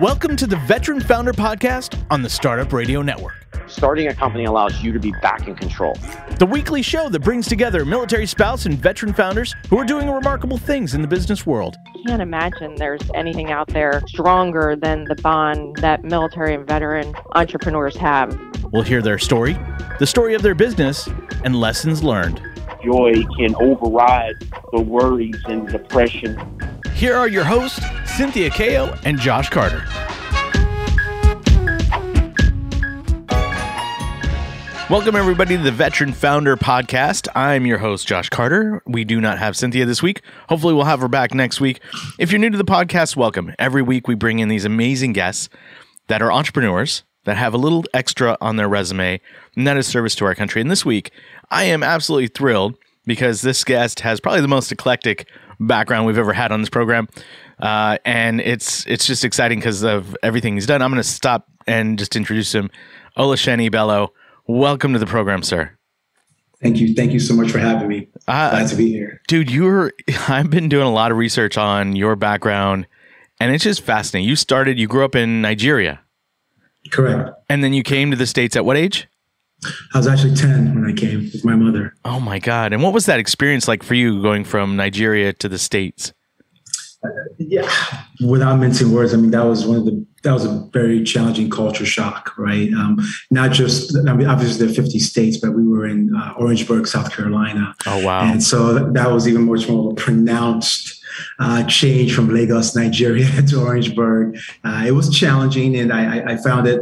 Welcome to the Veteran Founder Podcast on the Startup Radio Network, Starting a company allows you to be back in control. the weekly show that brings together military spouse and veteran founders who are doing remarkable things in the business world. can't imagine there's anything out there stronger than the bond that military and veteran entrepreneurs have. We'll hear their story, the story of their business, and lessons learned. joy can override the worries and depression. Here are your hosts, Cynthia Kao and Josh Carter. Welcome, everybody, to the Veteran Founder Podcast. I'm your host, Josh Carter. We do not have Cynthia this week. Hopefully, we'll have her back next week. If you're new to the podcast, welcome. Every week, we bring in these amazing guests that are entrepreneurs that have a little extra on their resume, and that is service to our country. And this week, I am absolutely thrilled because this guest has probably the most eclectic background we've ever had on this program. Uh, and it's it's just exciting because of everything he's done. I'm going to stop and just introduce him. Olaseni Bello, welcome to the program, sir. Thank you. Thank you so much for having me. Uh, Glad to be here. dude you're i've been doing a lot of research on your background and it's just fascinating you started you grew up in nigeria Correct. and then you came to the states at what age I was actually 10 when I came with my mother. oh my god and what was that experience like for you going from nigeria to the states Yeah. Without mincing words, I mean, that was one of the, that was a very challenging culture shock, right? Um, not just, I mean, obviously there are 50 states, but we were in uh, Orangeburg, South Carolina. oh wow And so that, that was even much more pronounced uh, change from Lagos, Nigeria to Orangeburg. Uh, it was challenging, and I- I found it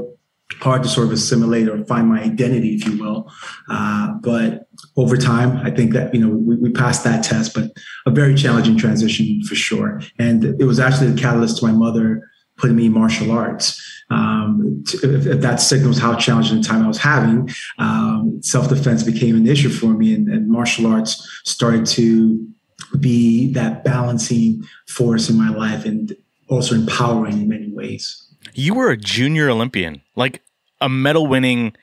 hard to sort of assimilate or find my identity, if you will. Uh, but over time, I think that you know we, we passed that test, but a very challenging transition for sure. And it was actually the catalyst to my mother putting me in martial arts. Um, to, if, if that signals how challenging the time I was having, um, self defense became an issue for me, and, and martial arts started to be that balancing force in my life and also empowering in many ways. You were a junior olympian like a medal winning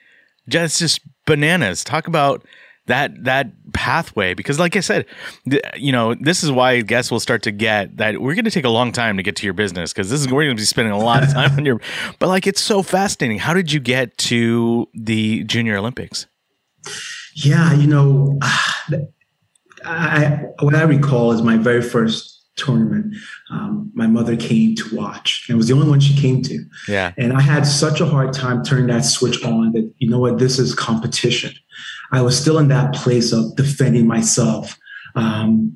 just just bananas. Talk about that that pathway because like i said th- you know this is why guests will start to get that we're going to take a long time to get to your business because this is we're going to be spending a lot of time on your but like it's so fascinating. How did you get to the junior olympics? Yeah, you know, I, what I recall is my very first tournament. Um, my mother came to watch, and it was the only one she came to. yeah And I had such a hard time turning that switch on that, you know what, this is competition. I was still in that place of defending myself, um,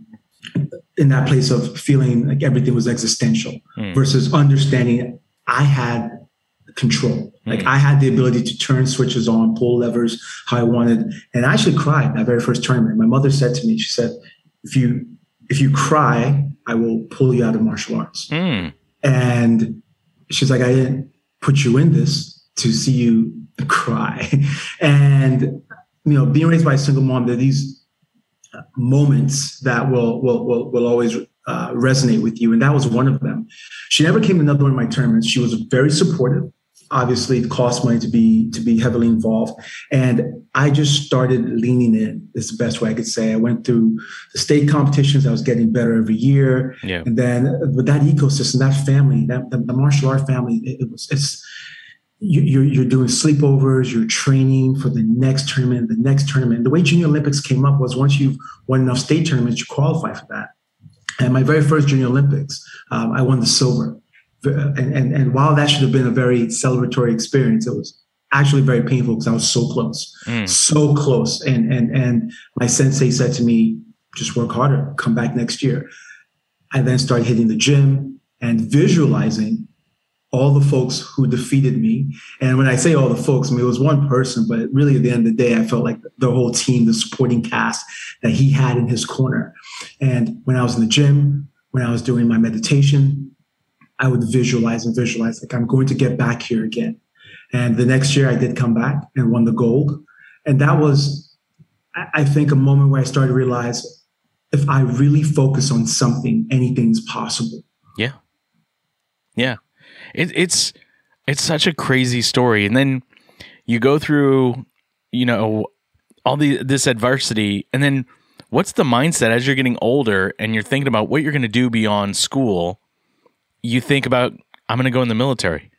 in that place of feeling like everything was existential Mm. versus understanding I had control. Like Mm. I had the ability to turn switches on, pull levers how I wanted. And I actually cried that very first tournament. My mother said to me, she said, if you if you cry, I will pull you out of martial arts. Hmm. And she's like, I didn't put you in this to see you cry. And, you know, being raised by a single mom, there are these uh, moments that will, will, will, will always uh, resonate with you. And that was one of them. She never came to another one of my tournaments. She was very supportive. Obviously, it costs money to be to be heavily involved, and I just started leaning in. Is the best way I could say. I went through the state competitions. I was getting better every year. yeah And then with that ecosystem, that family, that the, martial art family, it, it was it's you, you're you're doing sleepovers, you're training for the next tournament, the next tournament. The way Junior Olympics came up was once you've won enough state tournaments, you qualify for that. And my very first Junior Olympics, um, I won the silver. And, and and while that should have been a very celebratory experience, it was actually very painful because I was so close, Mm. so close. And and and my sensei said to me, "Just work harder. Come back next year." I then started hitting the gym and visualizing all the folks who defeated me. And when I say all the folks, I mean, it was one person, but really at the end of the day, I felt like the whole team, the supporting cast that he had in his corner. And when I was in the gym, when I was doing my meditation, I would visualize and visualize like I'm going to get back here again. And the next year I did come back and won the gold. And that was, I think, a moment where I started to realize if I really focus on something, anything's possible. Yeah. Yeah. It, it's it's such a crazy story. And then you go through, you know, all the this adversity and then what's the mindset as you're getting older and you're thinking about what you're going to do beyond school? You think about I'm going to go in the military.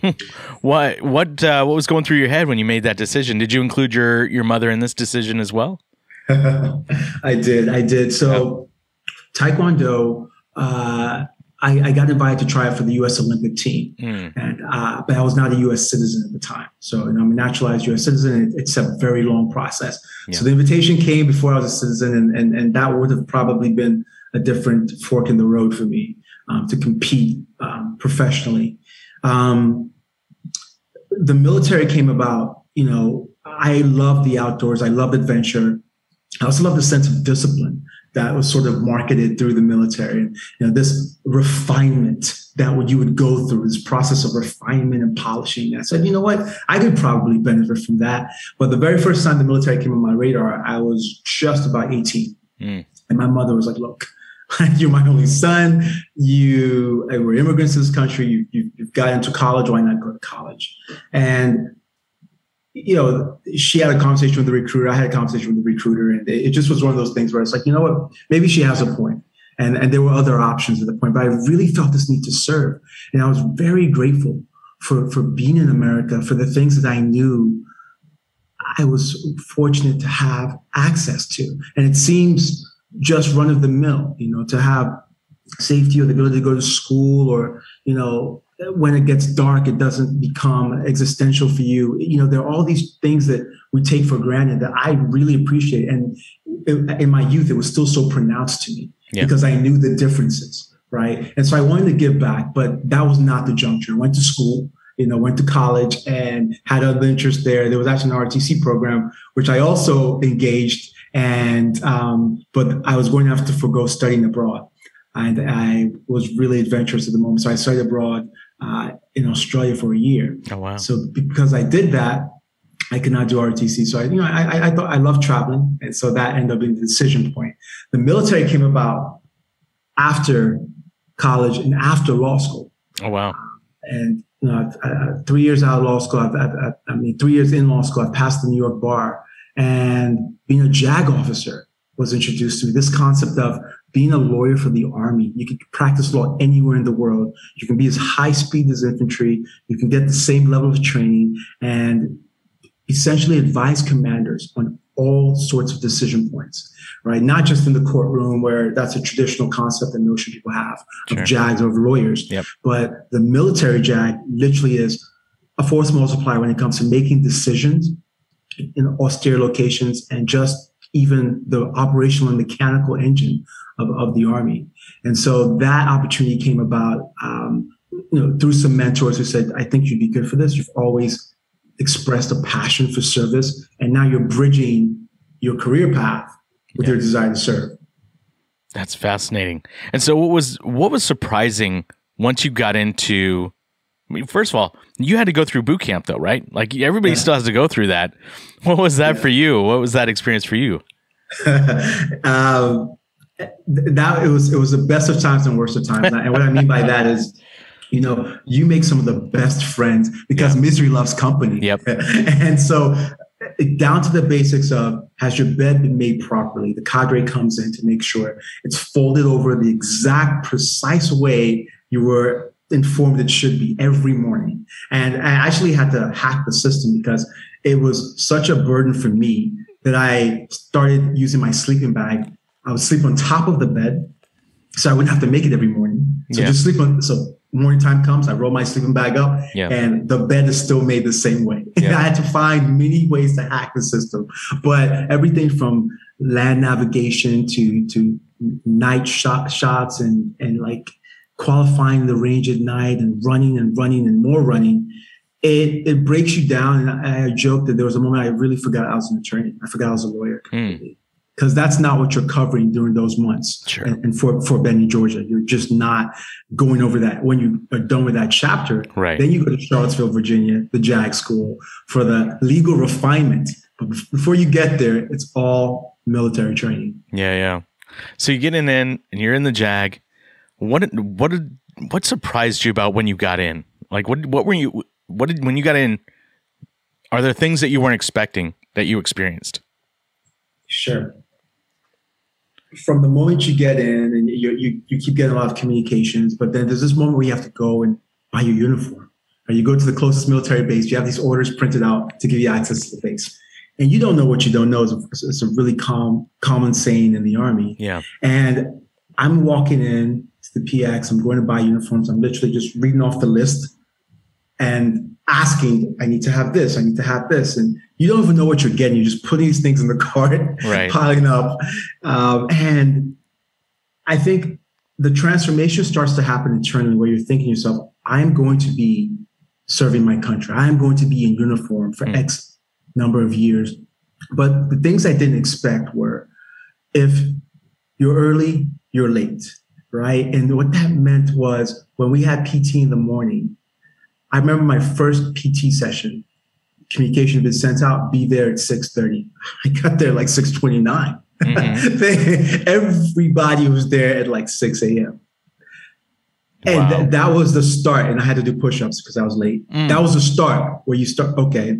what what uh, what was going through your head when you made that decision? Did you include your your mother in this decision as well? I did. I did. So, Taekwondo. Uh, I, I, got invited to try for the U.S. Olympic team, mm. and uh, but I was not a U.S. citizen at the time. So you know, I'm a naturalized U.S. citizen. It, it's a very long process. Yeah. So the invitation came before I was a citizen, and, and and that would have probably been a different fork in the road for me um, to compete um, professionally. Um, the military came about. You know, I love the outdoors. I love adventure. I also love the sense of discipline that was sort of marketed through the military. You know, this refinement that what you would go through, this process of refinement and polishing. I said, you know what? I could probably benefit from that. But the very first time the military came on my radar, I was just about 18. Mm. And my mother was like, look, you're my only son. You uh, were immigrants to this country. You, you, you've got into college. Why not go to college? And you know, she had a conversation with the recruiter. I had a conversation with the recruiter, and it just was one of those things where it's like, you know what, maybe she has a point. And, and there were other options at the point, but I really felt this need to serve. And I was very grateful for, for being in America, for the things that I knew I was fortunate to have access to. And it seems just run of the mill, you know, to have safety or the ability to go to school or, you know, when it gets dark, it doesn't become existential for you. You know, there are all these things that we take for granted that I really appreciate. And in my youth, it was still so pronounced to me yeah. because I knew the differences, right? And so I wanted to give back, but that was not the juncture. I went to school, you know, went to college and had other interests there. There was actually an ROTC program, which I also engaged. And, um, but I was going to have to forego studying abroad. And I was really adventurous at the moment. So I studied abroad uh, in Australia for a year. Oh wow! So because I did that, I could not do ROTC. So I, you know, I, I thought I love traveling, and so that ended up being the decision point. The military came about after college and after law school. Oh wow! And you know, I, I, three years out of law school, I've, I've, I mean, three years in law school, I passed the New York bar, and being a JAG officer was introduced to me. This concept of being a lawyer for the army, you can practice law anywhere in the world. You can be as high speed as infantry. You can get the same level of training and essentially advise commanders on all sorts of decision points, right? Not just in the courtroom where that's a traditional concept and notion people have of sure. JAGs over lawyers, yep. but the military JAG literally is a force multiplier when it comes to making decisions in austere locations and just even the operational and mechanical engine of, of the Army. And so that opportunity came about, um, you know, through some mentors who said, I think you'd be good for this. You've always expressed a passion for service. And now you're bridging your career path with yeah. your desire to serve. That's fascinating. And so what was, what was surprising once you got into, mean, first of all, you had to go through boot camp though, right? Like everybody yeah. still has to go through that. What was that yeah. for you? What was that experience for you? um, that it was it was the best of times and worst of times. and what I mean by that is, you know, you make some of the best friends because misery loves company. Yep. and so down to the basics of has your bed been made properly? The cadre comes in to make sure it's folded over the exact precise way you were informed it should be every morning. And I actually had to hack the system because it was such a burden for me that I started using my sleeping bag I would sleep on top of the bed so I wouldn't have to make it every morning. So yeah. just sleep on. So morning time comes, I roll my sleeping bag up, yeah. and the bed is still made the same way. Yeah. I had to find many ways to hack the system, but everything from land navigation to to night shot shots and and like qualifying the range at night and running and running and more running. It, it breaks you down. And I, I joked that there was a moment I really forgot I was an attorney. I forgot I was a lawyer. Mm because that's not what you're covering during those months. Sure. And, and, for, for Benning, Georgia, you're just not going over that. When you are done with that chapter, right. then you go to Charlottesville, Virginia, the JAG school for the legal refinement. But before you get there, it's all military training. Yeah, yeah. So you get in, in and you're in the JAG. What what did what surprised you about when you got in? Like what what were you what did when you got in? Are there things that you weren't expecting that you experienced? Sure from the moment you get in and you, you, you keep getting a lot of communications, but then there's this moment where you have to go and buy your uniform. Or you go to the closest military base, you have these orders printed out to give you access to the base. And you don't know what you don't know. It's a, it's a really calm, common saying in the army. Yeah. And I'm walking in the PX, I'm going to buy uniforms. I'm literally just reading off the list and asking, I need to have this, I need to have this. And you don't even know what you're getting. You're just putting these things in the cart, Right. piling up. Um, and I think the transformation starts to happen internally where you're thinking to yourself, I'm going to be serving my country. I'm going to be in uniform for Hmm. X number of years. But the things I didn't expect were if you're early, you're late, right? And what that meant was when we had PT in the morning, I remember my first PT session, communication had been sent out, be there at 6.30. I got there like 6.29. Mhm. Everybody was there at like 6 a.m. And Wow. th- that was the start. And I had to do push-ups because I was late. Mm. That was the start where you start, okay,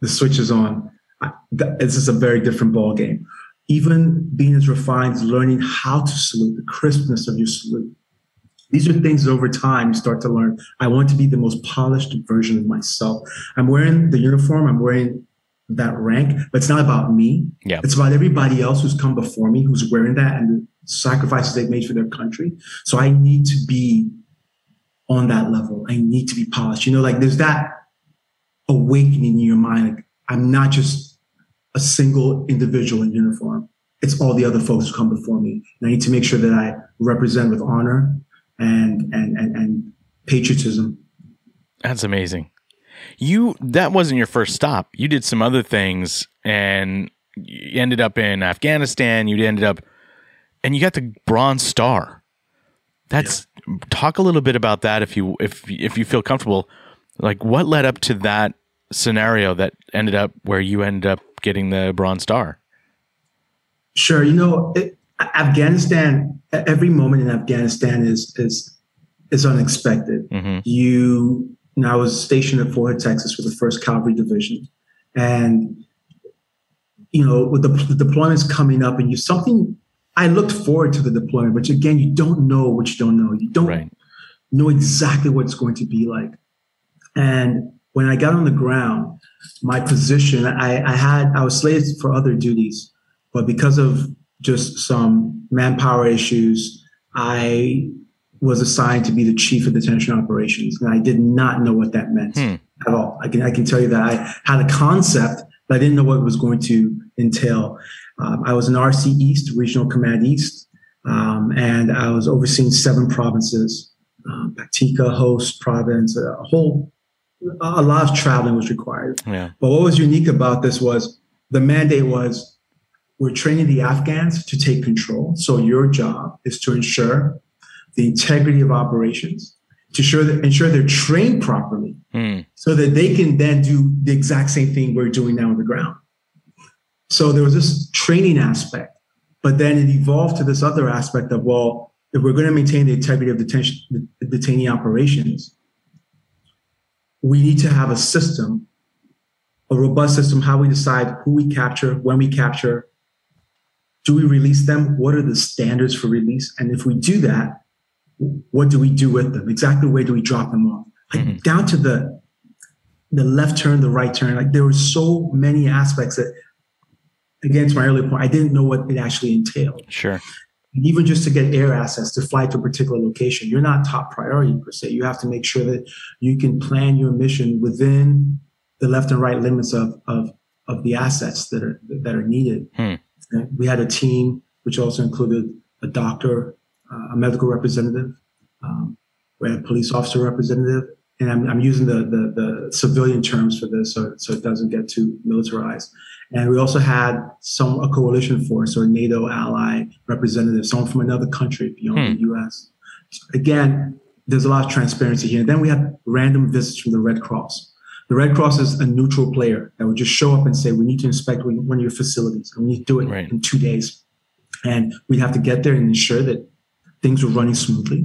the switch is on. I, th- this is a very different ball game. Even being as refined as learning how to salute, the crispness of your salute. These are things that over time you start to learn. I want to be the most polished version of myself. I'm wearing the uniform, I'm wearing that rank, but it's not about me. Yeah. It's about everybody else who's come before me, who's wearing that and the sacrifices they've made for their country. So I need to be on that level. I need to be polished. You know, like there's that awakening in your mind. Like I'm not just a single individual in uniform. It's all the other folks who come before me. And I need to make sure that I represent with honor and and and, and patriotism. That's amazing. You that wasn't your first stop. You did some other things and you ended up in Afghanistan. You ended up and you got the Bronze Star. That's talk a little bit about that if you if if you feel comfortable. Like what led up to that scenario that ended up where you ended up getting the Bronze Star? Sure, you know, it, Afghanistan. Every moment in Afghanistan is is is unexpected. hmm you, you know, I was stationed at Fort Hood, Texas with the First Cavalry Division, and you know, with the, the deployments coming up, and you something. I looked forward to the deployment, which again, you don't know what you don't know. You don't Right. know exactly what it's going to be like. And when I got on the ground, my position, I, I had, I was slated for other duties, but because of just some manpower issues, I was assigned to be the chief of detention operations. And I did not know what that meant Hmm. at all. I can, I can tell you that I had a concept, but I didn't know what it was going to entail. Um, I was in RC East, Regional Command East, um, and I was overseeing seven provinces, um, Khost Province, a whole, a lot of traveling was required. Yeah. But what was unique about this was the mandate was we're training the Afghans to take control. So your job is to ensure the integrity of operations, to ensure that, ensure they're trained properly Hmm. so that they can then do the exact same thing we're doing now on the ground. So there was this training aspect, but then it evolved to this other aspect of, well, if we're going to maintain the integrity of detention, the detainee operations, we need to have a system, a robust system, how we decide who we capture, when we capture, do we release them? What are the standards for release? And if we do that, what do we do with them? Exactly where do we drop them off? Like Mhm. down to the the left turn, the right turn. Like there were so many aspects that, again, to my earlier point, I didn't know what it actually entailed. Sure. And even just to get air access to fly to a particular location, you're not top priority per se. You have to make sure that you can plan your mission within the left and right limits of of, of the assets that are that are needed. Hmm. We had a team which also included a doctor, uh, a medical representative, um, we had a police officer representative, and I'm, I'm using the, the the civilian terms for this so so it doesn't get too militarized. And we also had some a coalition force or NATO ally representative, someone from another country beyond hmm. the U.S. Again, there's a lot of transparency here. And then we had random visits from the Red Cross. The Red Cross is a neutral player that would just show up and say, "We need to inspect one one of your facilities, and we need to do it Right. in two days." And we'd have to get there and ensure that things were running smoothly,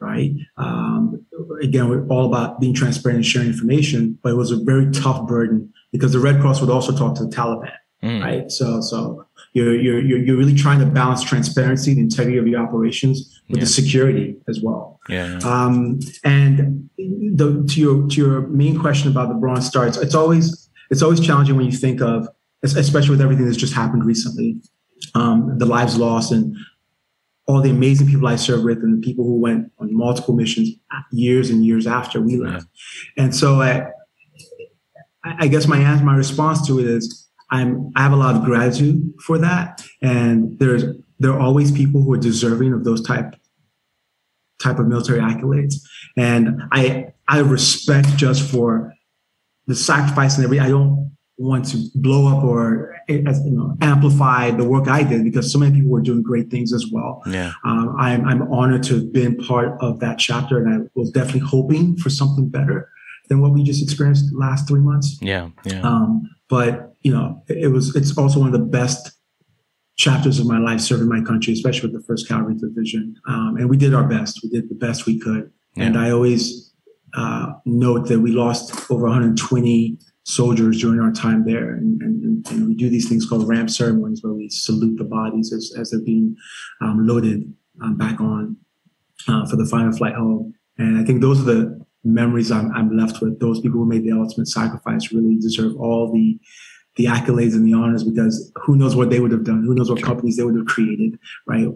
right? Um, again, we're all about being transparent and sharing information, but it was a very tough burden because the Red Cross would also talk to the Taliban Hmm. right? So, so you're you're you're, you're really trying to balance transparency, the integrity of your operations with Yeah. the security as well. Yeah. Um, and the, to your to your main question about the Bronze Star, it's, it's always it's always challenging when you think of, especially with everything that's just happened recently, um, the lives lost and all the amazing people I served with and the people who went on multiple missions years and years after we left. And so uh, I, I guess my answer, my response to it is I'm I have a lot of gratitude for that, and there's there are always people who are deserving of those type type of military accolades, and I I respect just for the sacrifice and everything. I don't want to blow up or as, you know amplify the work I did because so many people were doing great things as well. Yeah. Um, I'm, I'm honored to have been part of that chapter, and I was definitely hoping for something better than what we just experienced the last three months. Yeah. Yeah. Um, but you know, it, it was it's also one of the best chapters of my life serving my country, especially with the First Cavalry Division. Um, and we did our best. We did the best we could. And I always uh, note that we lost over 120 soldiers during our time there, and, and, and we do these things called ramp ceremonies where we salute the bodies as, as they're being um, loaded um, back on uh, for the final flight home. And I think those are the memories I'm, I'm left with. Those people who made the ultimate sacrifice really deserve all the the accolades and the honors because who knows what they would have done? Who knows what companies they would have created, right?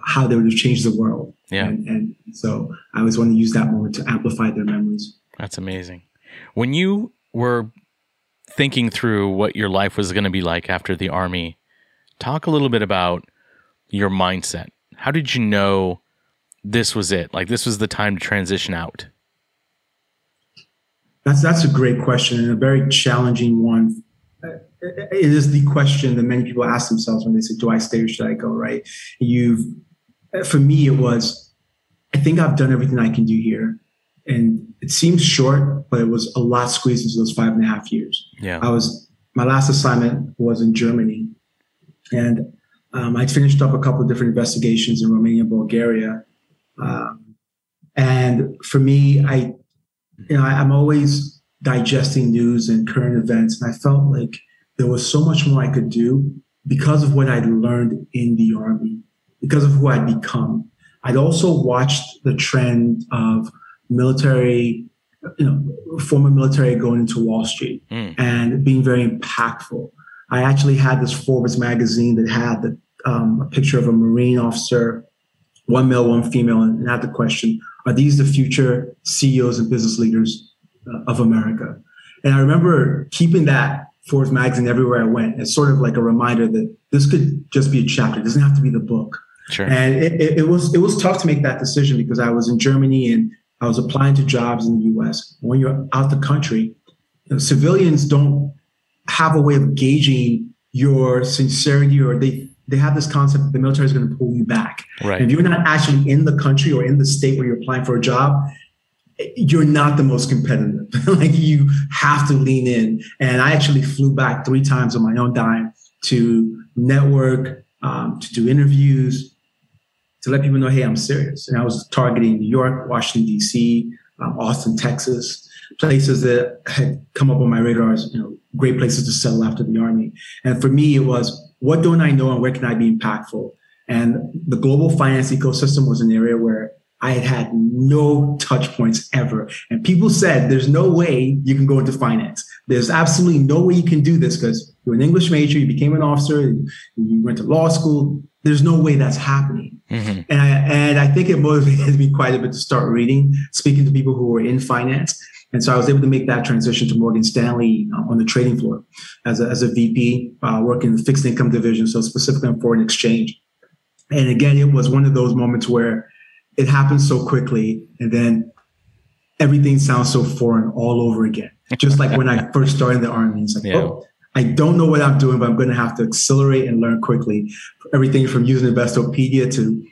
How they would have changed the world. Yeah. And, and so I always want to use that moment to amplify their memories. That's amazing. When you were thinking through what your life was going to be like after the army, talk a little bit about your mindset. How did you know this was it? Like this was the time to transition out? That's that's a great question and a very challenging one. Uh, It is the question that many people ask themselves when they say, "Do I stay or should I go?" Right? You've, for me, it was, I think I've done everything I can do here, and it seems short, but it was a lot squeezed into those five and a half years. Yeah. I was my last assignment was in Germany, and um, I'd finished up a couple of different investigations in Romania, Bulgaria, um, and for me, I, you know, I, I'm always digesting news and current events, and I felt like there was so much more I could do because of what I'd learned in the army, because of who I'd become. I'd also watched the trend of military, you know, former military going into Wall Street Mm. and being very impactful. I actually had this Forbes magazine that had the, um, a picture of a Marine officer, one male, one female, and had the question, are these the future CEOs and business leaders uh, of America? And I remember keeping that Forbes magazine everywhere I went as sort of like a reminder that this could just be a chapter. It doesn't have to be the book. Sure. And it, it, it was it was tough to make that decision because I was in Germany and I was applying to jobs in the U.S. When you're out the country, you know, civilians don't have a way of gauging your sincerity, or they they have this concept that the military is going to pull you back. Right. If you're not actually in the country or in the state where you're applying for a job, you're not the most competitive. like you have to lean in. And I actually flew back three times on my own dime to network, um, to do interviews, to let people know, hey, I'm serious. And I was targeting New York, Washington, D.C., um, Austin, Texas, places that had come up on my radar as you know great places to settle after the army. And for me, it was what don't I know and where can I be impactful? And the global finance ecosystem was an area where I had had no touch points ever. And people said, there's no way you can go into finance. There's absolutely no way you can do this because you're an English major, you became an officer, you went to law school. There's no way that's happening. Mhm. And I, and I think it motivated me quite a bit to start reading, speaking to people who were in finance. And so I was able to make that transition to Morgan Stanley uh, on the trading floor as a, as a VP, uh, working in the fixed income division, so specifically on foreign exchange. And again, it was one of those moments where it happens so quickly, and then everything sounds so foreign all over again. Just like when I first started the army, it's like, Yeah. oh, I don't know what I'm doing, but I'm going to have to accelerate and learn quickly. Everything from using Investopedia to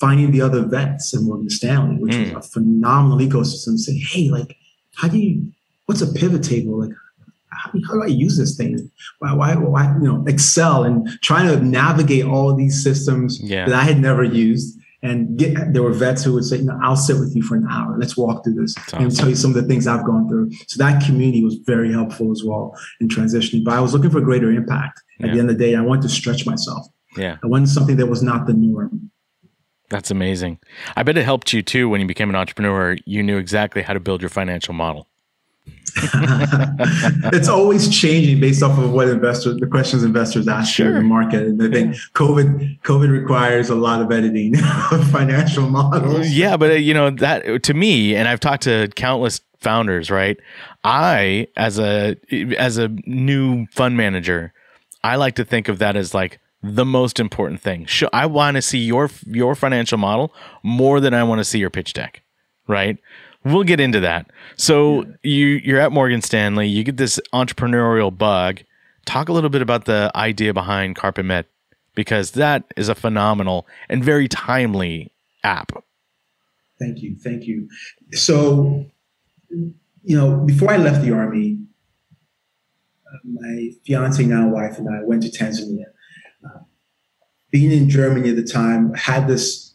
finding the other vets in Morgan Stanley, which Mm. was a phenomenal ecosystem. Saying, hey, like, how do you? What's a pivot table? Like, how, how do I use this thing? Why, why, why, you know, Excel and trying to navigate all these systems Yeah. that I had never used. And get, there were vets who would say, no, I'll sit with you for an hour. Let's walk through this That's and tell you some of the things I've gone through. So that community was very helpful as well in transitioning. But I was looking for greater impact. At Yeah. the end of the day, I wanted to stretch myself. Yeah. I wanted something that was not the norm. That's amazing. I bet it helped you too when you became an entrepreneur. You knew exactly how to build your financial model. it's always changing based off of what investors, the questions investors ask you in the market. And I think COVID, COVID requires a lot of editing of financial models. Yeah, but uh, you know that to me, and I've talked to countless founders. Right, I as a as a new fund manager, I like to think of that as like the most important thing. I want to see your your financial model more than I want to see your pitch deck. Right. We'll get into that. So you you're at Morgan Stanley. You get this entrepreneurial bug. Talk a little bit about the idea behind Carpe Med because that is a phenomenal and very timely app. Thank you. Thank you. So, you know, before I left the army, uh, my fiance, now wife, and I went to Tanzania. Uh, being in Germany at the time, had this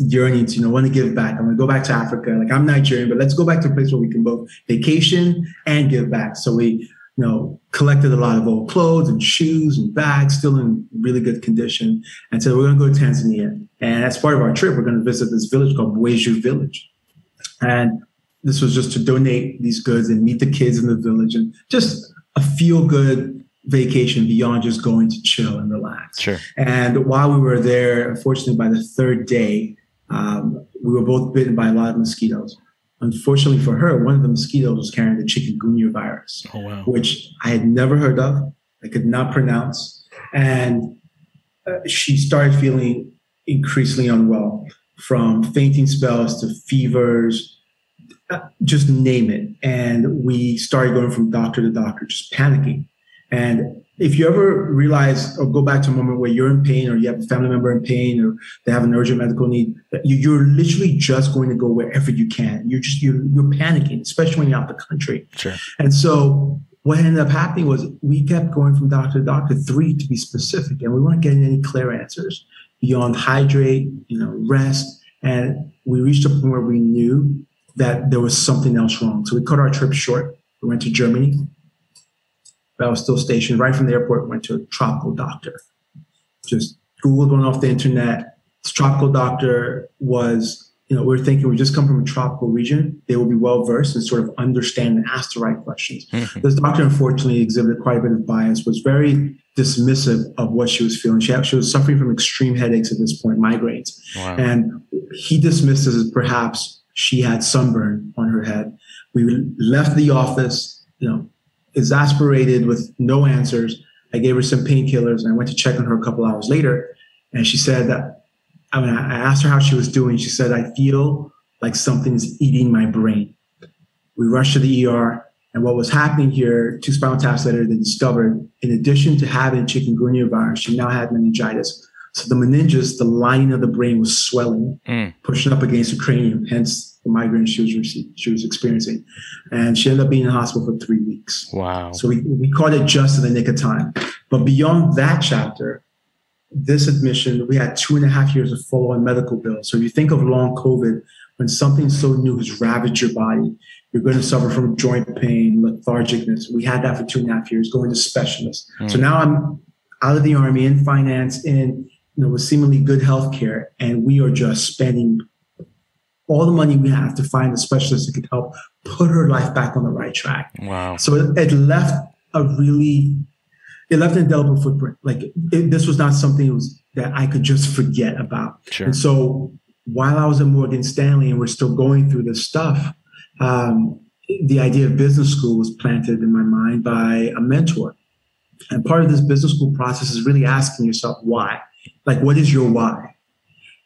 yearning to, you know, want to give back. I'm going to go back to Africa. Like I'm Nigerian, but let's go back to a place where we can both vacation and give back. So we, you know, collected a lot of old clothes and shoes and bags, still in really good condition. And so we're going to go to Tanzania. And as part of our trip, we're going to visit this village called Bweju Village. And this was just to donate these goods and meet the kids in the village and just a feel good vacation beyond just going to chill and relax. Sure. And while we were there, unfortunately, by the third day, um, we were both bitten by a lot of mosquitoes. Unfortunately for her, one of the mosquitoes was carrying the chikungunya virus Oh wow. which I had never heard of. I could not pronounce. And uh, she started feeling increasingly unwell from fainting spells to fevers, uh, just name it. And we started going from doctor to doctor, just panicking. And if you ever realize or go back to a moment where you're in pain or you have a family member in pain or they have an urgent medical need, you, you're literally just going to go wherever you can. You're just, you're, you're panicking, especially when you're out the country. Sure. And so what ended up happening was we kept going from doctor to doctor, three to be specific, and we weren't getting any clear answers beyond hydrate, you know, rest. And we reached a point where we knew that there was something else wrong. So we cut our trip short. We went to Germany. I was still stationed right from the airport, went to a tropical doctor. Just Googled one off the internet. This tropical doctor was, you know, we are thinking we just come from a tropical region. They will be well versed and sort of understand and ask the right questions. Mm-hmm. This doctor, unfortunately, exhibited quite a bit of bias, was very dismissive of what she was feeling. She, had, she was suffering from extreme headaches at this point, migraines. Wow. And he dismissed it as perhaps she had sunburn on her head. We left the office, you know, exasperated with no answers. I gave her some painkillers and I went to check on her a couple hours later. And she said that, I mean, I asked her how she was doing. She said, I feel like something's eating my brain. We rushed to the ER. And what was happening here, two spinal taps later, they discovered, in addition to having chikungunya virus, she now had meningitis. So the meninges, the lining of the brain was swelling, Mm. pushing up against the cranium, hence the migraine she was, she was experiencing. And she ended up being in the hospital for three weeks. Wow. So we, we caught it just in the nick of time. But beyond that chapter, this admission, we had two and a half years of follow on medical bills. So if you think of long COVID, when something so new has ravaged your body, you're going to suffer from joint pain, lethargicness. We had that for two and a half years, going to specialists. So now I'm out of the army in finance, in you know, with seemingly good health care, and we are just spending all the money we have to find a specialist that could help put her life back on the right track. Wow. So it, it left a really, it left an indelible footprint. Like it, this was not something that, was, that I could just forget about. Sure. And so while I was at Morgan Stanley and we're still going through this stuff, um, the idea of business school was planted in my mind by a mentor. And part of this business school process is really asking yourself why. Like, what is your why?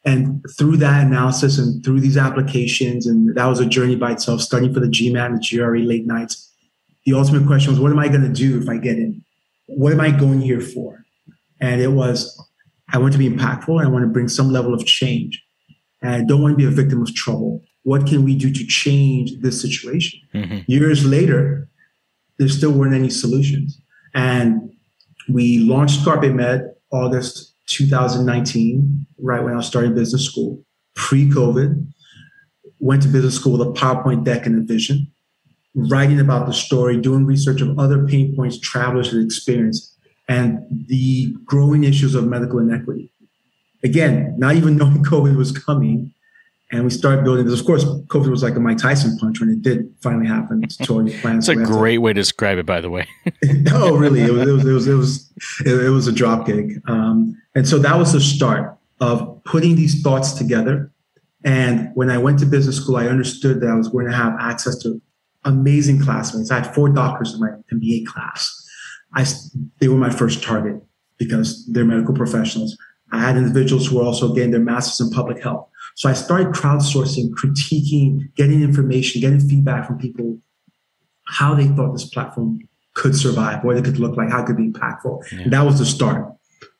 And through that analysis and through these applications, and that was a journey by itself, studying for the GMAT and the GRE late nights. The ultimate question was, what am I going to do if I get in? What am I going here for? And it was, I want to be impactful I want to bring some level of change. And I don't want to be a victim of trouble. What can we do to change this situation? Mhm. Years later, there still weren't any solutions. And we launched Carpe Med August 2019, right when I was starting business school, pre COVID. Went to business school with a PowerPoint deck and a vision, writing about the story, doing research of other pain points travelers had experienced. and the growing issues of medical inequity. Again, not even knowing COVID was coming, and we started building this. Of course, COVID was like a Mike Tyson punch when it did finally happen. Planned. It's a great way to describe it, by the way. oh, really? It was, it was, it was, it was, it was a drop kick. Um, and so that was the start of putting these thoughts together. And when I went to business school, I understood that I was going to have access to amazing classmates. I had four doctors in my MBA class. I, they were my first target because they're medical professionals. I had individuals who were also getting their masters in public health. So I started crowdsourcing, critiquing, getting information, getting feedback from people, how they thought this platform could survive, what it could look like, how it could be impactful. Yeah. And that was the start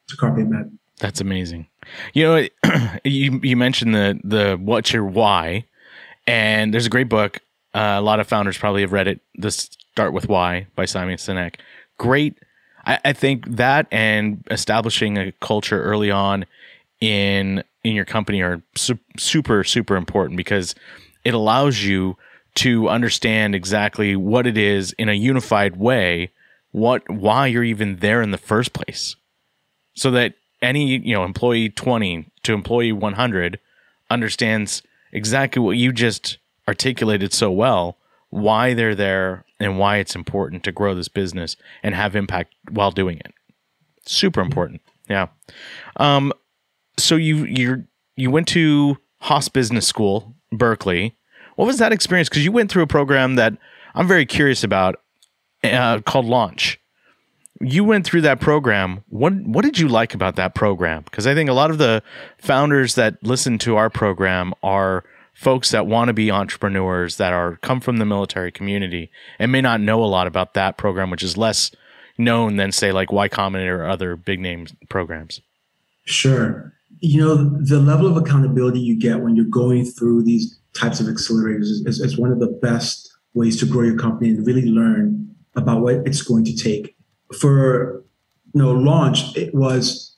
to Carpe Med. That's amazing. You know, you you mentioned the the what's your why, and there's a great book. Uh, a lot of founders probably have read it. The Start with Why by Simon Sinek. Great. I, I think that and establishing a culture early on in in your company are su- super super important because it allows you to understand exactly what it is in a unified way what why you're even there in the first place. So that any you know employee 20 to employee 100 understands exactly what you just articulated so well why they're there and why it's important to grow this business and have impact while doing it. Super important. Yeah. Um so you you you went to Haas Business School, Berkeley. What was that experience? Because you went through a program that I'm very curious about, uh, called Launch. You went through that program. What what did you like about that program? Because I think a lot of the founders that listen to our program are folks that want to be entrepreneurs that are come from the military community and may not know a lot about that program, which is less known than say like Y Combinator or other big name programs. Sure you know, the level of accountability you get when you're going through these types of accelerators is, is, is one of the best ways to grow your company and really learn about what it's going to take. For you know, launch, it was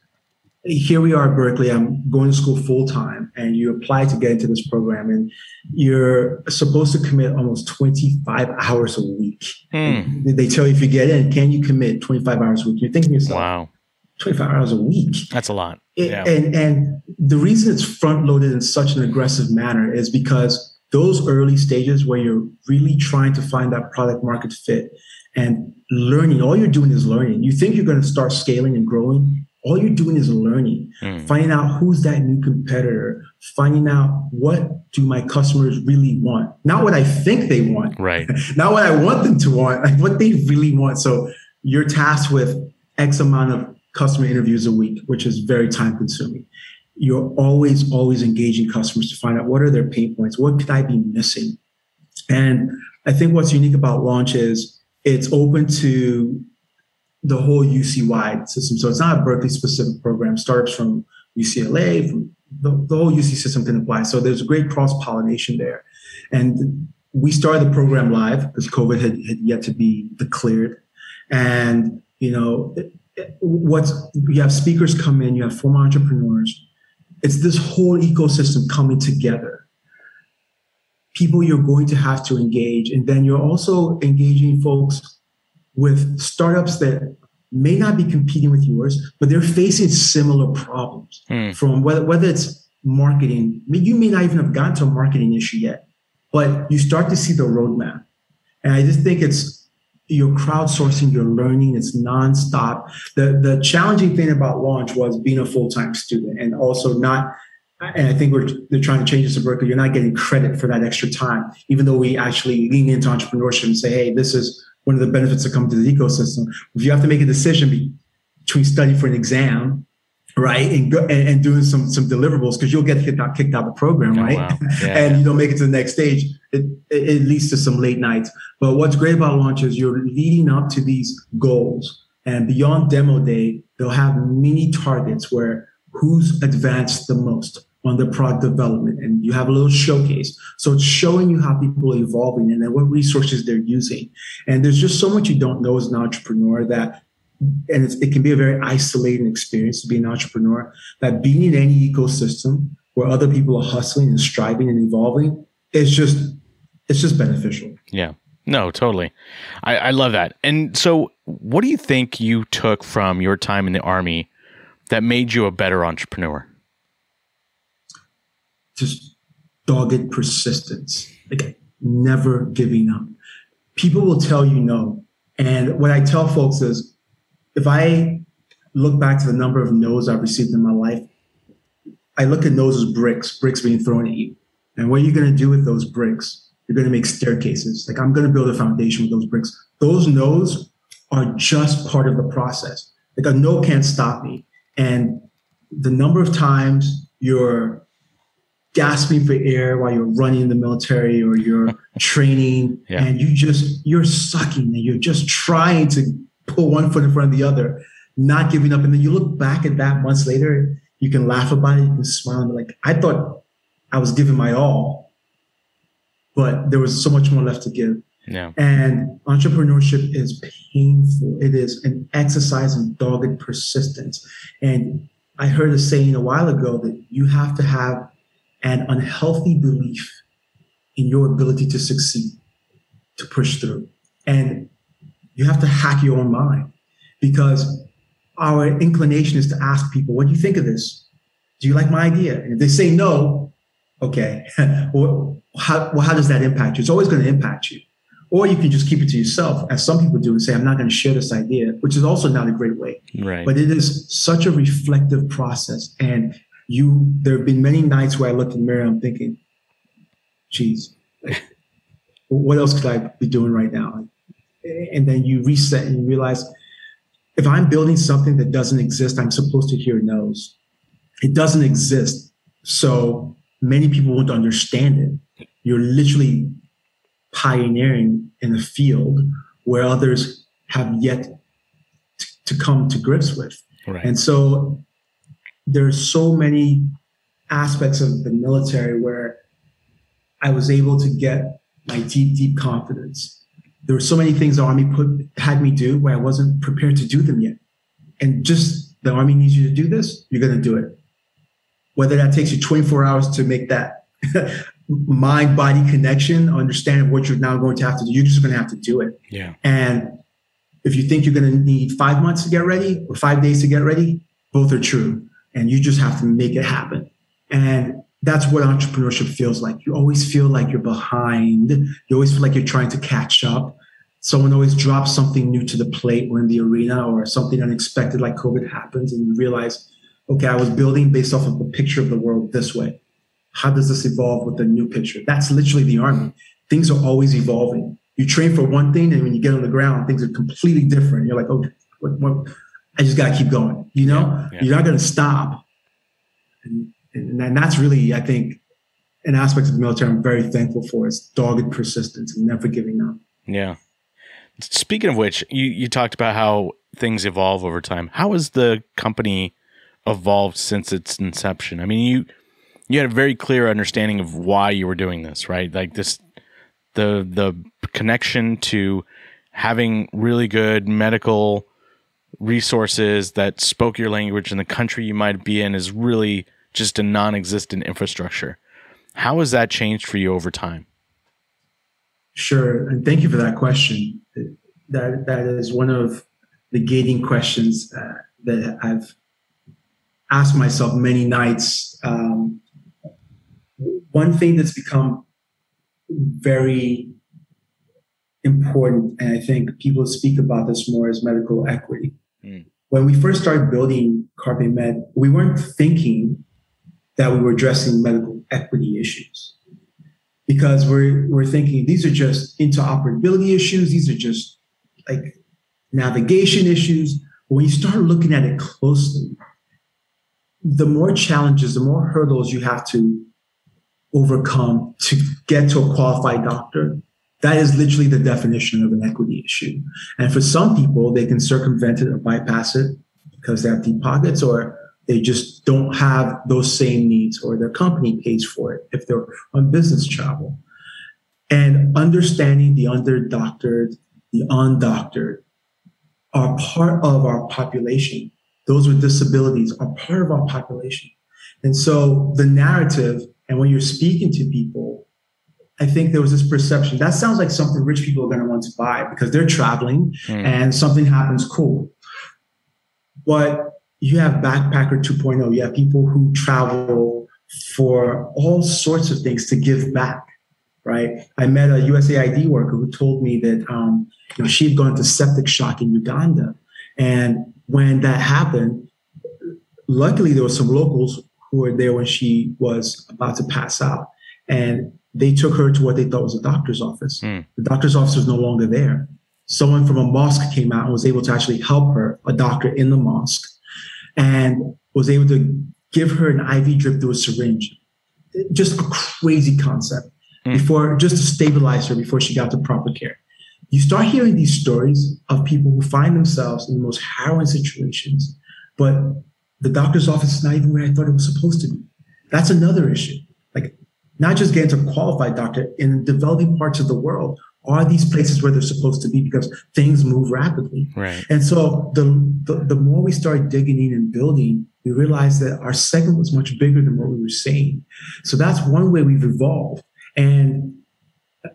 here we are at Berkeley. I'm going to school full time, and you apply to get into this program, and you're supposed to commit almost 25 hours a week. Hmm. They tell you if you get in, can you commit 25 hours a week? You're thinking yourself, wow, 25 hours a week. That's a lot. It, yeah. And and the reason it's front loaded in such an aggressive manner is because those early stages where you're really trying to find that product market fit and learning, all you're doing is learning. You think you're going to start scaling and growing. All you're doing is learning, mm. finding out who's that new competitor, finding out what do my customers really want, not what I think they want, right? not what I want them to want, like what they really want. So you're tasked with X amount of customer interviews a week, which is very time consuming. You're always, always engaging customers to find out what are their pain points? What could I be missing? And I think what's unique about Launch is it's open to the whole UC wide system. So it's not a Berkeley specific program, startups from UCLA, from the, the whole UC system can apply. So there's a great cross pollination there. And we started the program live because COVID had, had yet to be declared. And, you know, what's you have speakers come in, you have former entrepreneurs. It's this whole ecosystem coming together. People you're going to have to engage, and then you're also engaging folks with startups that may not be competing with yours, but they're facing similar problems. Hmm. From whether whether it's marketing, you may not even have gotten to a marketing issue yet, but you start to see the roadmap. And I just think it's you're crowdsourcing, you're learning, it's nonstop. The the challenging thing about launch was being a full-time student and also not and I think we're they're trying to change this to Berkeley. You're not getting credit for that extra time, even though we actually lean into entrepreneurship and say, hey, this is one of the benefits that come to the ecosystem. If you have to make a decision between studying for an exam right and go, and, and, doing some some deliverables because you'll get kicked out kicked out the program oh, right? wow. yeah. and you don't make it to the next stage it, it, it, leads to some late nights. But what's great about launch is you're leading up to these goals. And beyond demo day they'll have mini targets where who's advanced the most on the product development. And you have a little showcase. So it's showing you how people are evolving and then what resources they're using. And there's just so much you don't know as an entrepreneur that and it can be a very isolating experience to be an entrepreneur that being in any ecosystem where other people are hustling and striving and evolving is just it's just beneficial yeah No, totally. I, I love that. And so, what do you think you took from your time in the army that made you a better entrepreneur? Just dogged persistence, like never giving up. People will tell you no. And what I tell folks is if I look back to the number of no's I've received in my life, I look at those as bricks, bricks being thrown at you. And what are you going to do with those bricks? You're going to make staircases. Like I'm going to build a foundation with those bricks. Those no's are just part of the process. Like a no can't stop me. And the number of times you're gasping for air while you're running in the military or you're training yeah. and you just you're sucking and you're just trying to pull one foot in front of the other not giving up and then you look back at that months later you can laugh about it you can smile and be like i thought i was giving my all but there was so much more left to give. Yeah. And entrepreneurship is painful. It is an exercise in dogged persistence. And I heard a saying a while ago that you have to have an unhealthy belief in your ability to succeed, to push through. And you have to hack your own mind because our inclination is to ask people, what do you think of this? Do you like my idea? And if they say no, okay, well, how, well, how does that impact you? It's always going to impact you. Or you can just keep it to yourself, as some people do, and say, I'm not going to share this idea, which is also not a great way. Right. But it is such a reflective process. And you, there have been many nights where I looked in the mirror, I'm thinking, geez, what else could I be doing right now? And then you reset and you realize if I'm building something that doesn't exist, I'm supposed to hear no's. It doesn't exist. So many people won't understand it. You're literally pioneering in a field where others have yet t- to come to grips with. Right. And so there are so many aspects of the military where I was able to get my deep, deep confidence. There were so many things the army put had me do where I wasn't prepared to do them yet. And just the army needs you to do this, you're gonna do it whether that takes you 24 hours to make that mind body connection, understand what you're now going to have to do. You're just going to have to do it. Yeah. And if you think you're going to need five months to get ready or five days to get ready, both are true. And you just have to make it happen. And that's what entrepreneurship feels like. You always feel like you're behind. You always feel like you're trying to catch up. Someone always drops something new to the plate or in the arena or something unexpected like COVID happens and you realize, okay, I was building based off of the picture of the world this way. How does this evolve with the new picture? That's literally the army. Things are always evolving. You train for one thing, and when you get on the ground, things are completely different. You're like, oh, what, what? I just got to keep going. You know, yeah, yeah. you're not going to stop. And, and, and that's really, I think, an aspect of the military I'm very thankful for is dogged persistence and never giving up. Yeah. Speaking of which, you, you talked about how things evolve over time. How has the company evolved since its inception. I mean, you you had a very clear understanding of why you were doing this, right? Like this the the connection to having really good medical resources that spoke your language in the country you might be in is really just a non-existent infrastructure. How has that changed for you over time? Sure, and thank you for that question. That that is one of the gating questions uh, that I've asked myself many nights. Um, one thing that's become very important, and I think people speak about this more, is medical equity. Mm. When we first started building Carpe Med, we weren't thinking that we were addressing medical equity issues because we're, we're thinking these are just interoperability issues, these are just like navigation issues. But when you start looking at it closely, the more challenges, the more hurdles you have to overcome to get to a qualified doctor, that is literally the definition of an equity issue. And for some people, they can circumvent it or bypass it because they have deep pockets or they just don't have those same needs or their company pays for it if they're on business travel. And understanding the underdoctored, the undoctored are part of our population those with disabilities are part of our population. And so the narrative, and when you're speaking to people, I think there was this perception that sounds like something rich people are going to want to buy because they're traveling Mm. and something happens cool. But you have backpacker 2.0, you have people who travel for all sorts of things to give back, right? I met a USAID worker who told me that um, you know, she'd gone to septic shock in Uganda. And when that happened, luckily there were some locals who were there when she was about to pass out. And they took her to what they thought was a doctor's office. Hmm. The doctor's office was no longer there. Someone from a mosque came out and was able to actually help her, a doctor in the mosque, and was able to give her an IV drip through a syringe. Just a crazy concept Hmm. before, just to stabilize her before she got to proper care. You start hearing these stories of people who find themselves in the most harrowing situations, but the doctor's office is not even where I thought it was supposed to be. That's another issue. Like not just getting to a qualified doctor in developing parts of the world are these places where they're supposed to be because things move rapidly. Right. And so the, the, the more we started digging in and building, we realized that our segment was much bigger than what we were saying. So that's one way we've evolved. And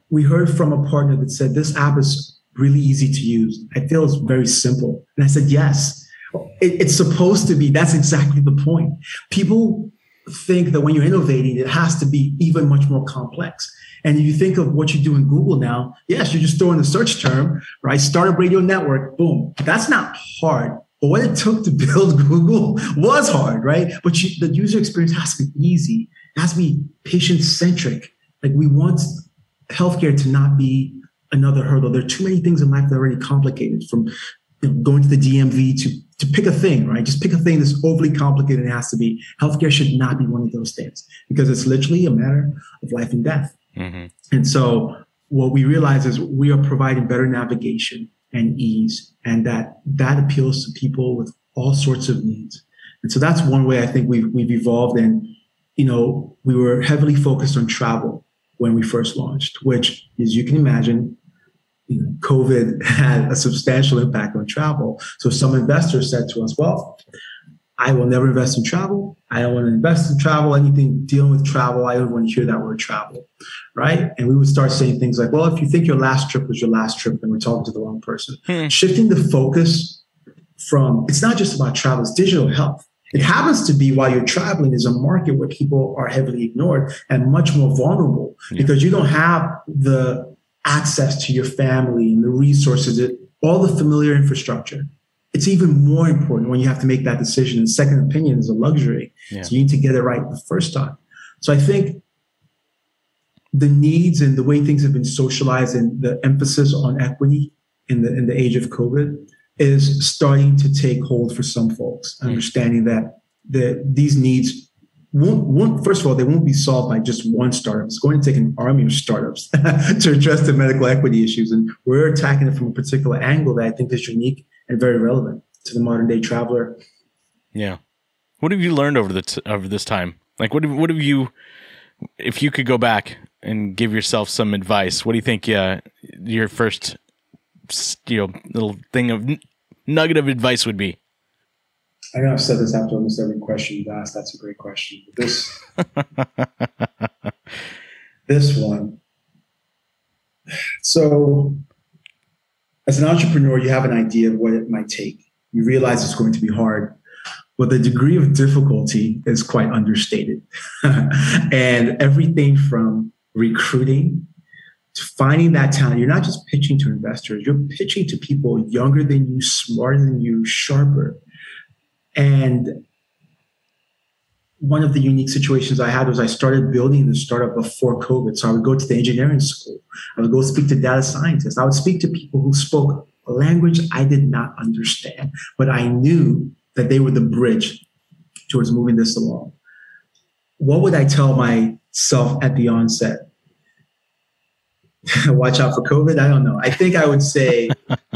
we heard from a partner that said this app is really easy to use. I feel it's very simple. And I said, yes, it, it's supposed to be. That's exactly the point. People think that when you're innovating, it has to be even much more complex. And if you think of what you do in Google now, yes, you're just throwing the search term, right? Startup radio network, boom. That's not hard. But what it took to build Google was hard, right? But you, the user experience has to be easy. It has to be patient centric. Like we want healthcare to not be another hurdle. There are too many things in life that are already complicated from you know, going to the DMV to, to pick a thing, right? Just pick a thing that's overly complicated. It has to be. Healthcare should not be one of those things because it's literally a matter of life and death. hmm And so what we realize is we are providing better navigation and ease, and that that appeals to people with all sorts of needs. And so that's one way I think we've we've evolved. And you know, we were heavily focused on travel when we first launched, which, as you can imagine, you know, COVID had a substantial impact on travel. So some investors said to us, "Well, I will never invest in travel. I don't want to invest in travel. Anything dealing with travel, I don't want to hear that word travel." right? And we would start saying things like, well, if you think your last trip was your last trip, then we're talking to the wrong person. Hmm. Shifting the focus from, it's not just about travel, it's digital health. It happens to be while you're traveling is a market where people are heavily ignored and much more vulnerable Yeah. because you don't have the access to your family and the resources, all the familiar infrastructure. It's even more important when you have to make that decision. And second opinion is a luxury. Yeah. So you need to get it right the first time. So I think the needs and the way things have been socialized and the emphasis on equity in the in the age of COVID is starting to take hold for some folks, Mm. understanding that the these needs won't, won't first of all they won't be solved by just one startup. It's going to take an army of startups to address the medical equity issues, and we're attacking it from a particular angle that I think is unique and very relevant to the modern day traveler. Yeah. What have you learned over the t- over this time? Like, what have, what have you? If you could go back and give yourself some advice, what do you think? Uh, your first, you know, little thing of nugget of advice would be. I know I've said this after almost every question you've asked. That's a great question. But this this one. So, as an entrepreneur, you have an idea of what it might take. You realize it's going to be hard, but the degree of difficulty is quite understated. and everything from recruiting to finding that talent, you're not just pitching to investors, you're pitching to people younger than you, smarter than you, sharper. And one of the unique situations I had was I started building the startup before COVID. So I would go to the engineering school. I would go speak to data scientists. I would speak to people who spoke a language I did not understand, but I knew that they were the bridge towards moving this along. What would I tell myself at the onset? Watch out for COVID. I don't know. I think I would say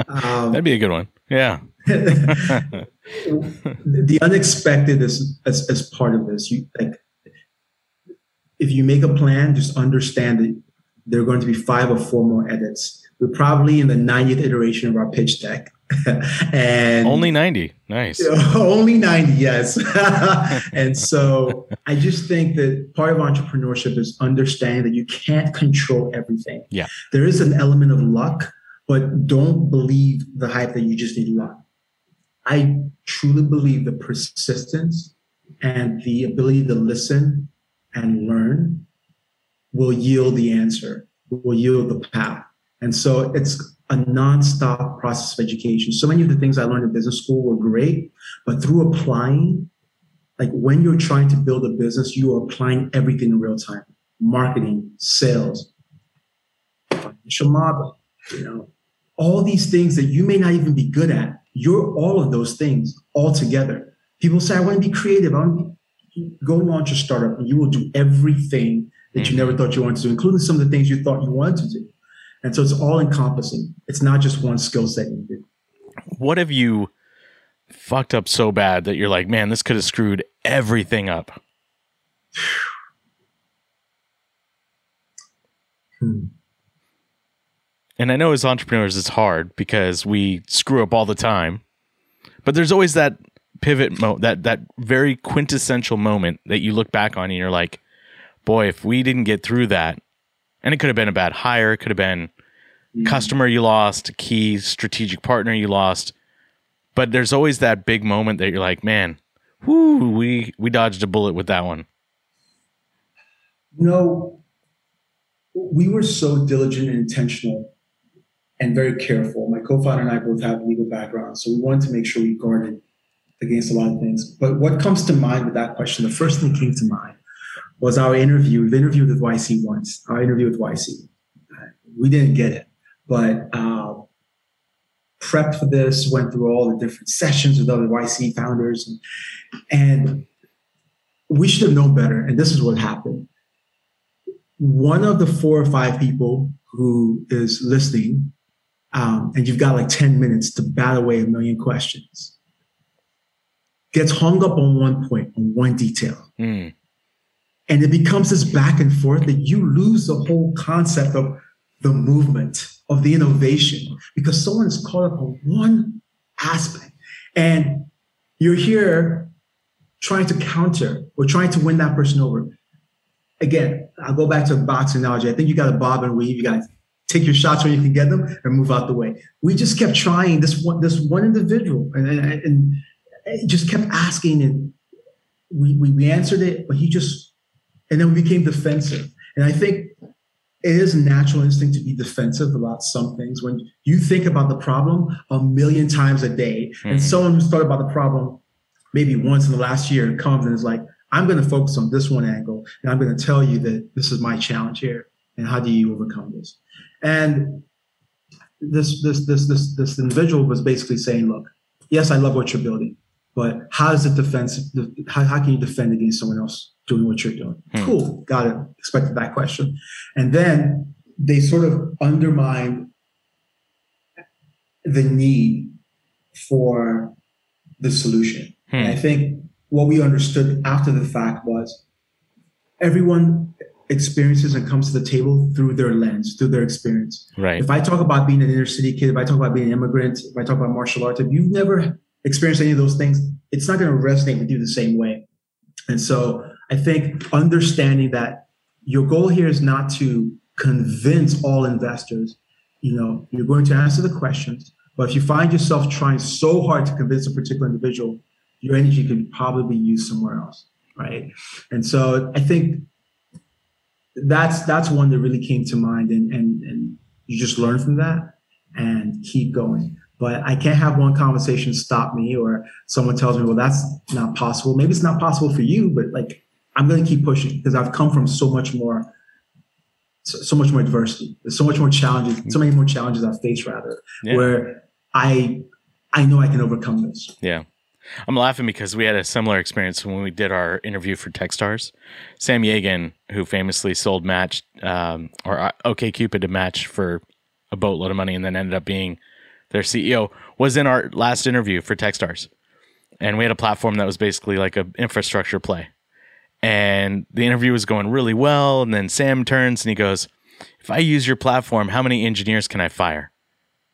um, That'd be a good one. Yeah. the unexpected is as, as part of this. You like if you make a plan, just understand that there are going to be five or four more edits. We're probably in the 90th iteration of our pitch deck. and Only 90. Nice. only 90 yes and so i just think that part of entrepreneurship is understanding that you can't control everything Yeah. there is an element of luck but don't believe the hype that you just need luck i truly believe the persistence and the ability to listen and learn will yield the answer will yield the path and so it's a nonstop process of education. So many of the things I learned in business school were great, but through applying, like when you're trying to build a business, you are applying everything in real time marketing, sales, financial model, you know, all these things that you may not even be good at. You're all of those things all together. People say, I want to be creative. I want to be, go launch a startup and you will do everything that you never thought you wanted to do, including some of the things you thought you wanted to do. And so it's all encompassing. It's not just one skill set you do. What have you fucked up so bad that you're like, man, this could have screwed everything up? Hmm. And I know as entrepreneurs, it's hard because we screw up all the time. But there's always that pivot mo that that very quintessential moment that you look back on and you're like, boy, if we didn't get through that, and it could have been a bad hire, it could have been mm-hmm. customer you lost, key strategic partner you lost. But there's always that big moment that you're like, man, whoo, we we dodged a bullet with that one. You know, we were so diligent and intentional and very careful. My co-founder and I both have legal backgrounds, so we wanted to make sure we guarded against a lot of things. But what comes to mind with that question, the first thing that came to mind was our interview. We've interviewed with YC once, our interview with YC. We didn't get it, but uh, prepped for this, went through all the different sessions with other YC founders, and, and we should have known better. And this is what happened. One of the four or five people who is listening, um, and you've got like 10 minutes to bat away a million questions, gets hung up on one point, on one detail. Hmm. And it becomes this back and forth that you lose the whole concept of the movement, of the innovation, because someone is caught up on one aspect. And you're here trying to counter or trying to win that person over. Again, I'll go back to the boxing analogy. I think you got to bob and weave. You got to take your shots when you can get them and move out the way. We just kept trying this one, this one individual, and, and, and just kept asking, and we, we we answered it, but he just, and then we became defensive. And I think it is a natural instinct to be defensive about some things when you think about the problem a million times a day, and Mhm. someone who's thought about the problem maybe once in the last year comes and is like, I'm going to focus on this one angle, and I'm going to tell you that this is my challenge here, and how do you overcome this? And this this this this this individual was basically saying, look, yes, I love what you're building, but how is it defensive? How, how can you defend against someone else doing what you're doing? Hmm. Cool, got it. Expected that question, and then they sort of undermined the need for the solution. And I Hmm. think what we understood after the fact was everyone experiences and comes to the table through their lens, through their experience. Right. If I talk about being an inner city kid, if I talk about being an immigrant, if I talk about martial arts, if you've never experienced any of those things, it's not going to resonate with you the same way. And so I think understanding that your goal here is not to convince all investors, you know, you're going to answer the questions. But if you find yourself trying so hard to convince a particular individual, your energy could probably be used somewhere else. Right. And so I think that's that's one that really came to mind and and, and you just learn from that and keep going. But I can't have one conversation stop me or someone tells me, well, that's not possible. Maybe it's not possible for you, but like I'm going to keep pushing because I've come from so much more, so, so much more adversity. There's so much more challenges, so many more challenges I've faced rather, Yeah. where I, I know I can overcome this. Yeah. I'm laughing because we had a similar experience when we did our interview for Techstars. Sam Yagan, who famously sold Match um, or OkCupid to Match for a boatload of money and then ended up being their CEO, was in our last interview for Techstars. And we had a platform that was basically like an infrastructure play. And the interview was going really well. And then Sam turns and he goes, If I use your platform, how many engineers can I fire?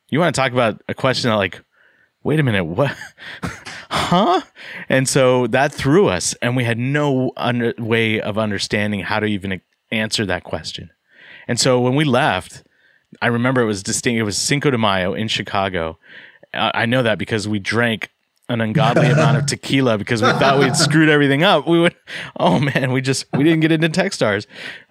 You want to talk about a question that like wait a minute, what? huh? And so that threw us, and we had no under, way of understanding how to even answer that question. And so when we left, I remember it was distinct. It was Cinco de Mayo in Chicago. I know that because we drank an ungodly amount of tequila because we thought we'd screwed everything up. We would, oh man, we just we didn't get into Techstars,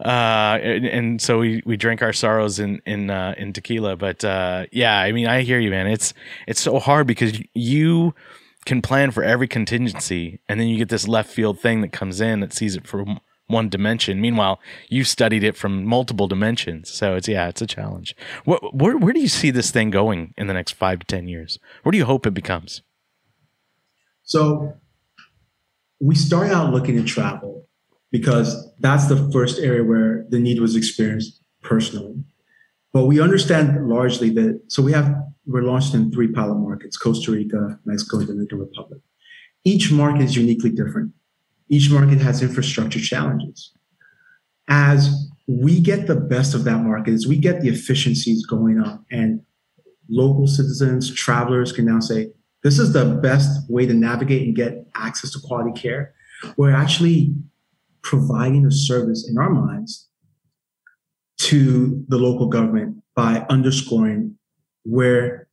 uh, and, and, so we we drank our sorrows in in uh, in tequila. But uh, yeah, I mean, I hear you, man. It's it's so hard because you can plan for every contingency, and then you get this left field thing that comes in that sees it from one dimension. Meanwhile, you studied it from multiple dimensions. So it's yeah, it's a challenge. What, where where do you see this thing going in the next five to ten years? Where do you hope it becomes? So we started out looking at travel because that's the first area where the need was experienced personally. But we understand largely that, so we have, we're launched in three pilot markets Costa Rica, Mexico, and the Dominican Republic. Each market is uniquely different. Each market has infrastructure challenges. As we get the best of that market, as we get the efficiencies going up, and local citizens, travelers can now say, this is the best way to navigate and get access to quality care. We're actually providing a service in our minds to the local government by underscoring where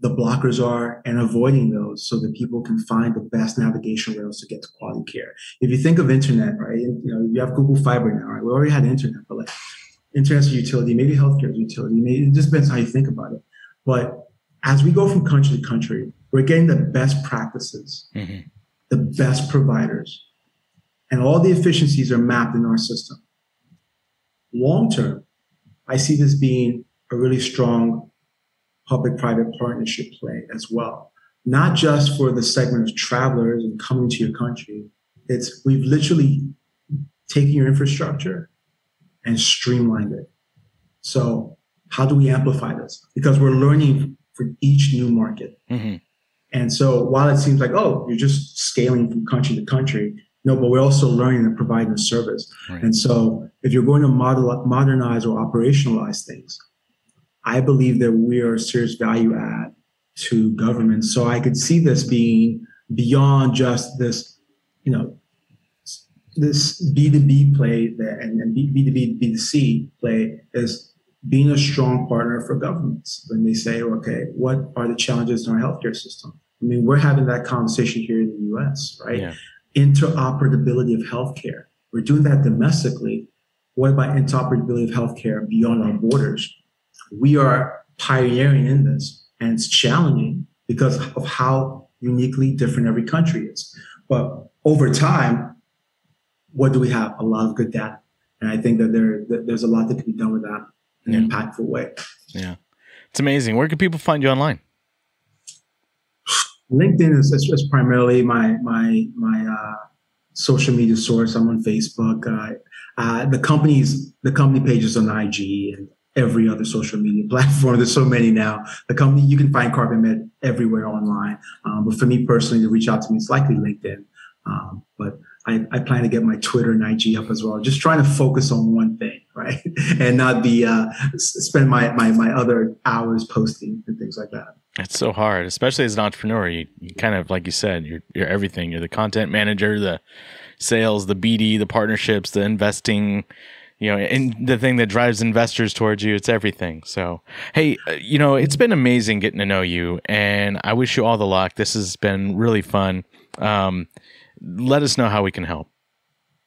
the blockers are and avoiding those so that people can find the best navigation rails to get to quality care. If you think of internet, right, you know, you have Google Fiber now, right? We already had internet, but like internet's a utility, maybe healthcare is a utility. Maybe it just depends how you think about it. But as we go from country to country, we're getting the best practices, mm-hmm. the best providers, and all the efficiencies are mapped in our system. Long term, I see this being a really strong public private partnership play as well. Not just for the segment of travelers and coming to your country. It's we've literally taken your infrastructure and streamlined it. So how do we amplify this? Because we're learning for each new market. Mm-hmm. And so while it seems like, oh, you're just scaling from country to country, no, but we're also learning and providing a service. Right. And so if you're going to model, modernize or operationalize things, I believe that we are a serious value add to government. So I could see this being beyond just this, you know, this B2B play that, and, and B2B, B2C play is being a strong partner for governments when they say, okay, what are the challenges in our healthcare system? I mean, we're having that conversation here in the US, right? Yeah. Interoperability of healthcare. We're doing that domestically. What about interoperability of healthcare beyond our borders? We are pioneering in this, and it's challenging because of how uniquely different every country is. But over time, what do we have? A lot of good data. And I think that there, that there's a lot that can be done with that in yeah. an impactful way. Yeah. It's amazing. Where can people find you online? LinkedIn is, is, is primarily my my my uh, social media source. I'm on Facebook. Uh, uh, the company's the company pages on IG and every other social media platform. There's so many now. The company you can find Carbon Carpe Med everywhere online. Um, but for me personally, to reach out to me, it's likely LinkedIn. Um, but I, I, plan to get my Twitter and IG up as well. Just trying to focus on one thing, right, and not be uh, spend my, my my other hours posting and things like that. It's so hard, especially as an entrepreneur. You, you kind of, like you said, you're, you're everything. You're the content manager, the sales, the BD, the partnerships, the investing, you know, and the thing that drives investors towards you. It's everything. So, hey, uh, you know, it's been amazing getting to know you, and I wish you all the luck. This has been really fun. Um, let us know how we can help.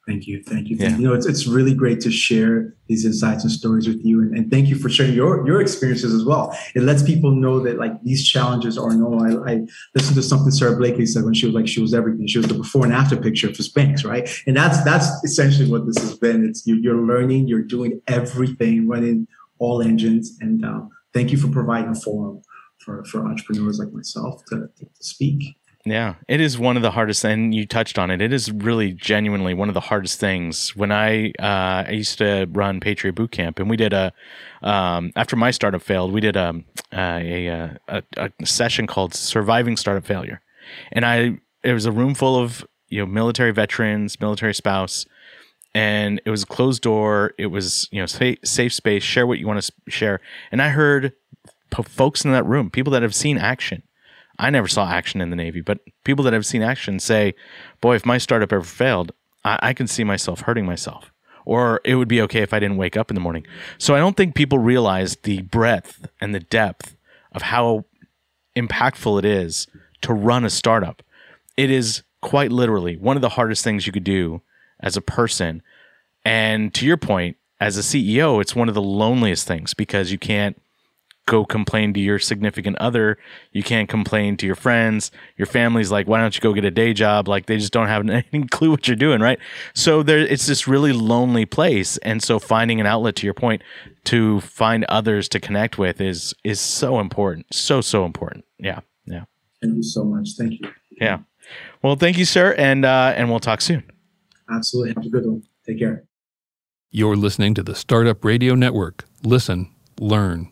Thank you. Thank you. Thank yeah. you. know, it's, it's really great to share these insights and stories with you. And, and, thank you for sharing your, your experiences as well. It lets people know that like these challenges are normal. I, I listened to something Sara Blakely said when she was like, she was everything. She was the before and after picture for Spanx, right? And that's, that's essentially what this has been. It's you, you're learning, you're doing everything, running all engines. And um, thank you for providing a forum for, for entrepreneurs like myself to, to speak. Yeah, it is one of the hardest, and you touched on it. It is really genuinely one of the hardest things. When I uh, I used to run Patriot Boot Camp, and we did a um, after my startup failed, we did a a, a a session called Surviving Startup Failure, and I it was a room full of you know military veterans, military spouse, and it was a closed door. It was you know safe, safe space. Share what you want to share, and I heard folks in that room, people that have seen action I never saw action in the Navy, but people that have seen action say, boy, if my startup ever failed, I, I can see myself hurting myself. Or it would be okay if I didn't wake up in the morning. So I don't think people realize the breadth and the depth of how impactful it is to run a startup. It is quite literally one of the hardest things you could do as a person. And to your point, as a CEO, it's one of the loneliest things because you can't go complain to your significant other. You can't complain to your friends. Your family's like, why don't you go get a day job? Like they just don't have any clue what you're doing, right? So there, it's this really lonely place. And so finding an outlet, to your point, to find others to connect with is is so important, so so important. Yeah, yeah. Thank you so much. Thank you. Yeah. Well, thank you, sir, and uh, and we'll talk soon. Absolutely. Have a good one. Take care. You're listening to the Startup Radio Network. Listen, learn,